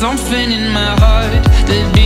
No matter how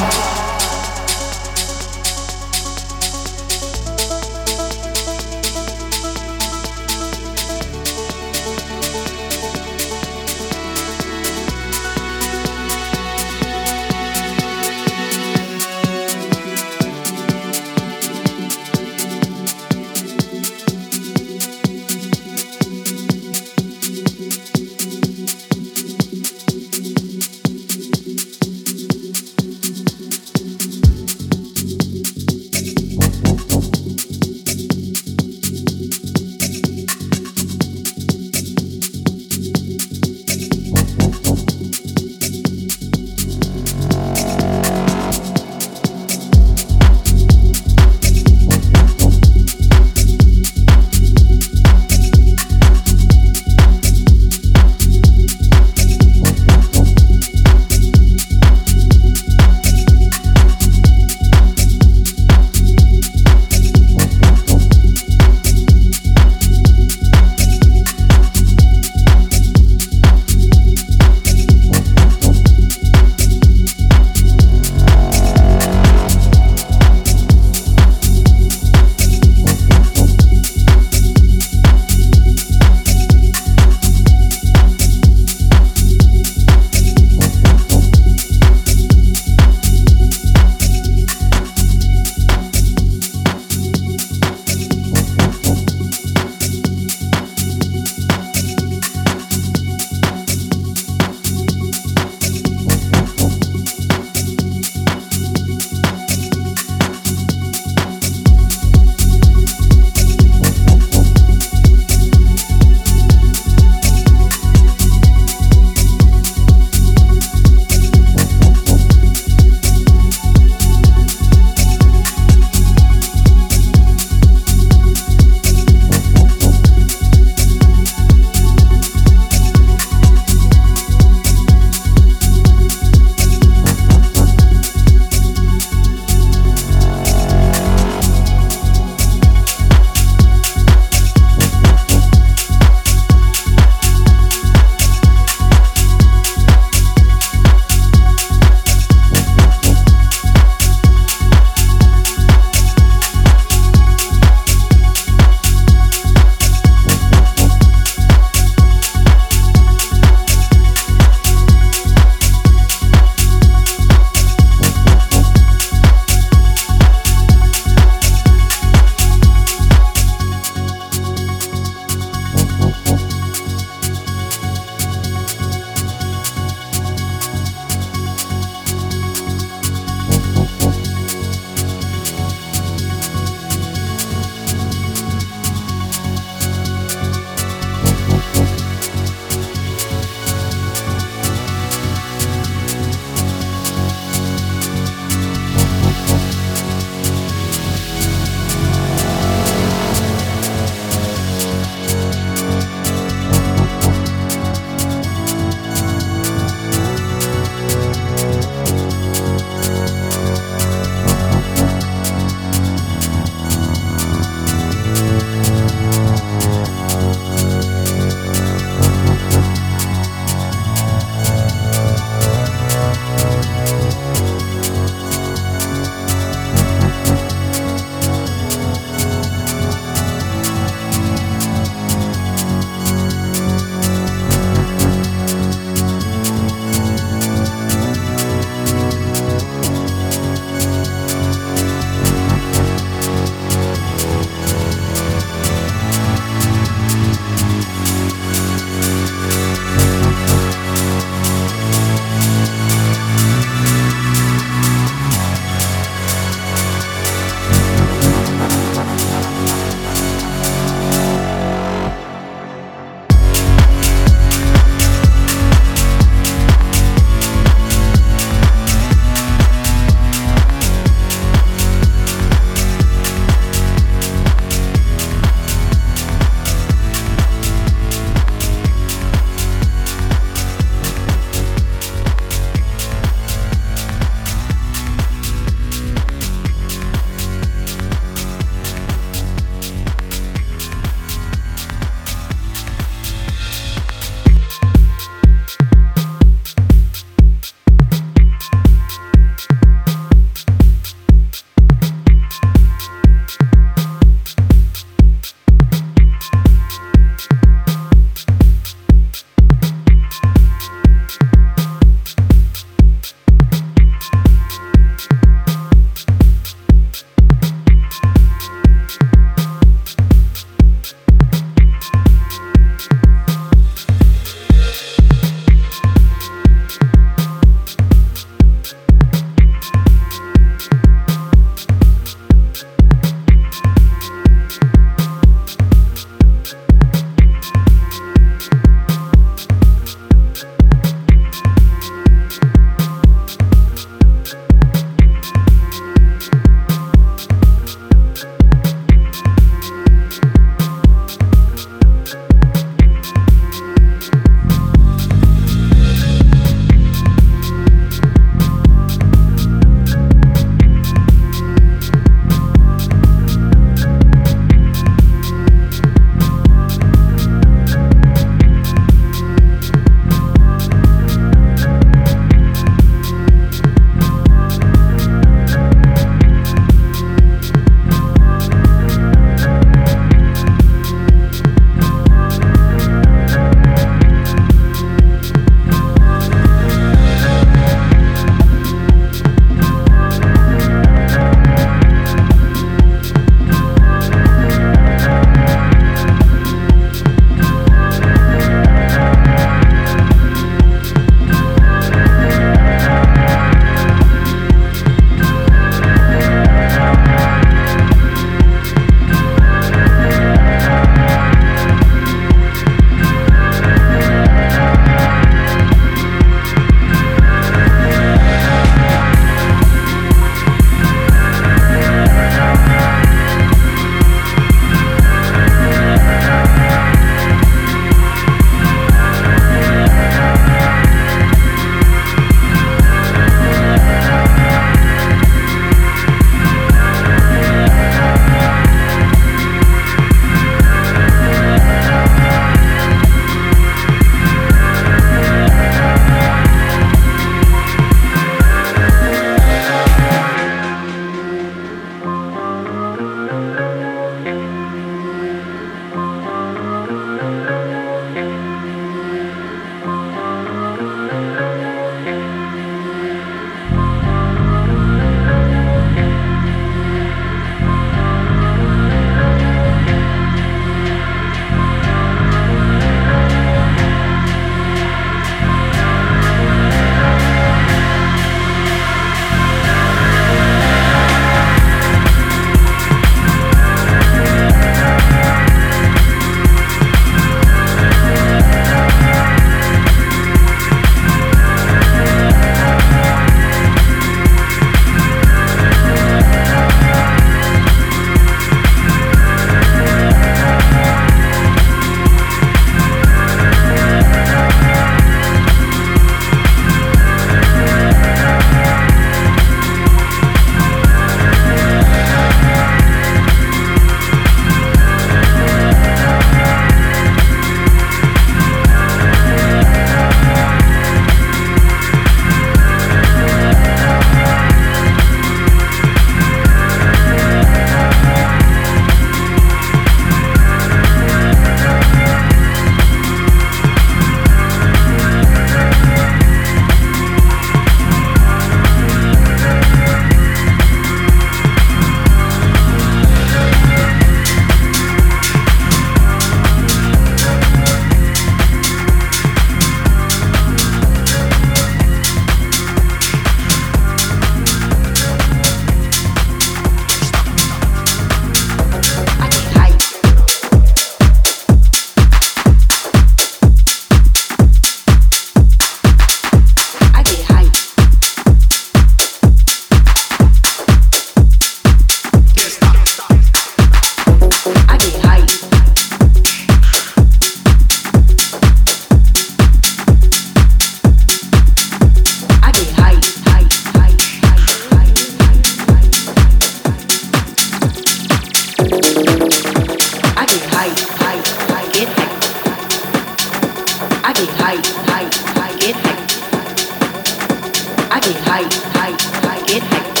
high, high, I get hyped.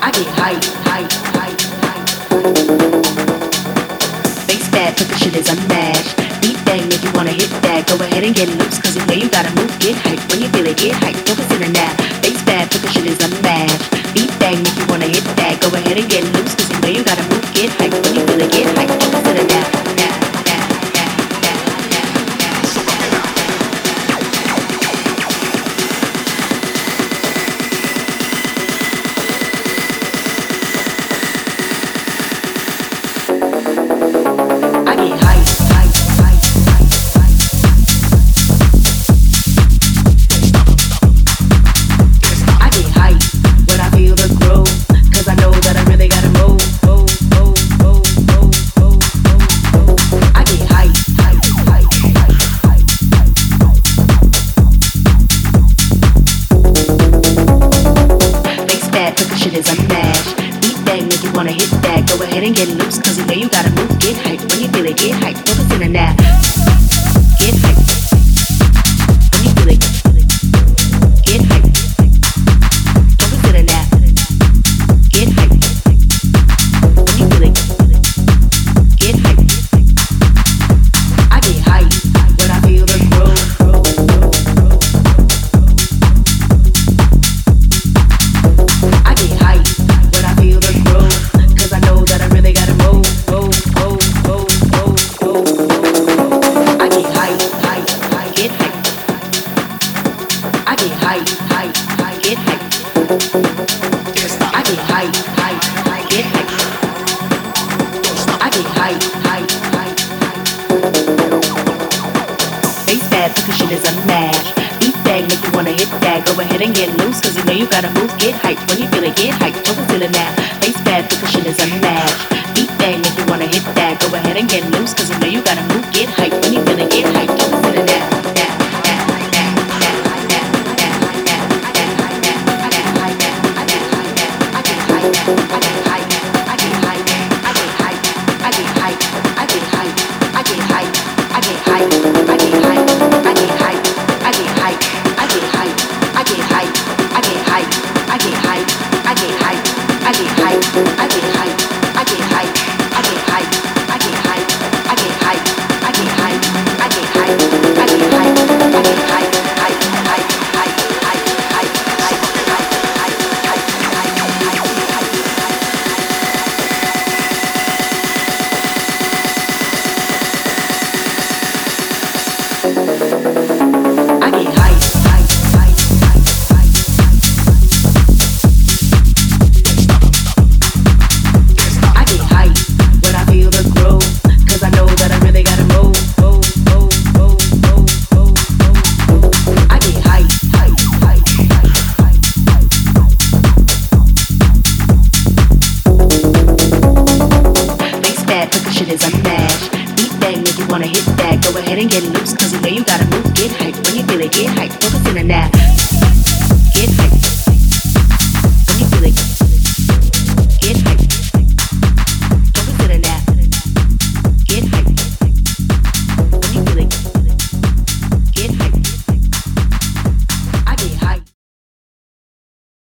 I get high, high, high. Face bad, but the shit is unmatched. Deep bang, if you wanna hit that, go ahead and get loose, cause you you gotta move, get hype. When you feel it, get hyped, don't consider that. Face bad, but the shit is unmatched. Deep bang, if you wanna hit that, go ahead and get loose, cause you know you gotta move, get hyped When you feel it, get hyped, don't consider that. that. is a. Beat bag, if you wanna hit that. Go ahead and get loose, cause you know you gotta move. Get hyped when you feel it, get hyped. Don't feel it now. Face bad, the cushion is a match. Beat bag, if you wanna hit that. Go ahead and get loose, cause you know you gotta move. Get hyped when you feel it, get hyped.